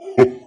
ho